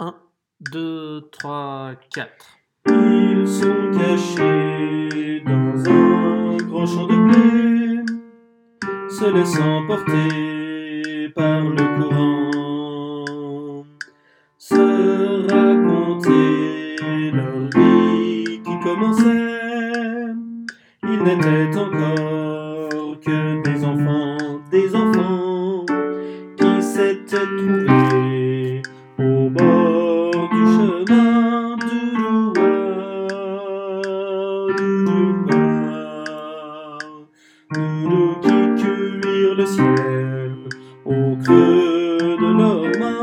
1, 2, 3, 4. Ils sont cachés dans un grand champ de blé, se laissant porter par le courant, se raconter leur vie qui commençait. Ils n'étaient encore demain. Nous qui cuire le ciel au creux de leurs mains.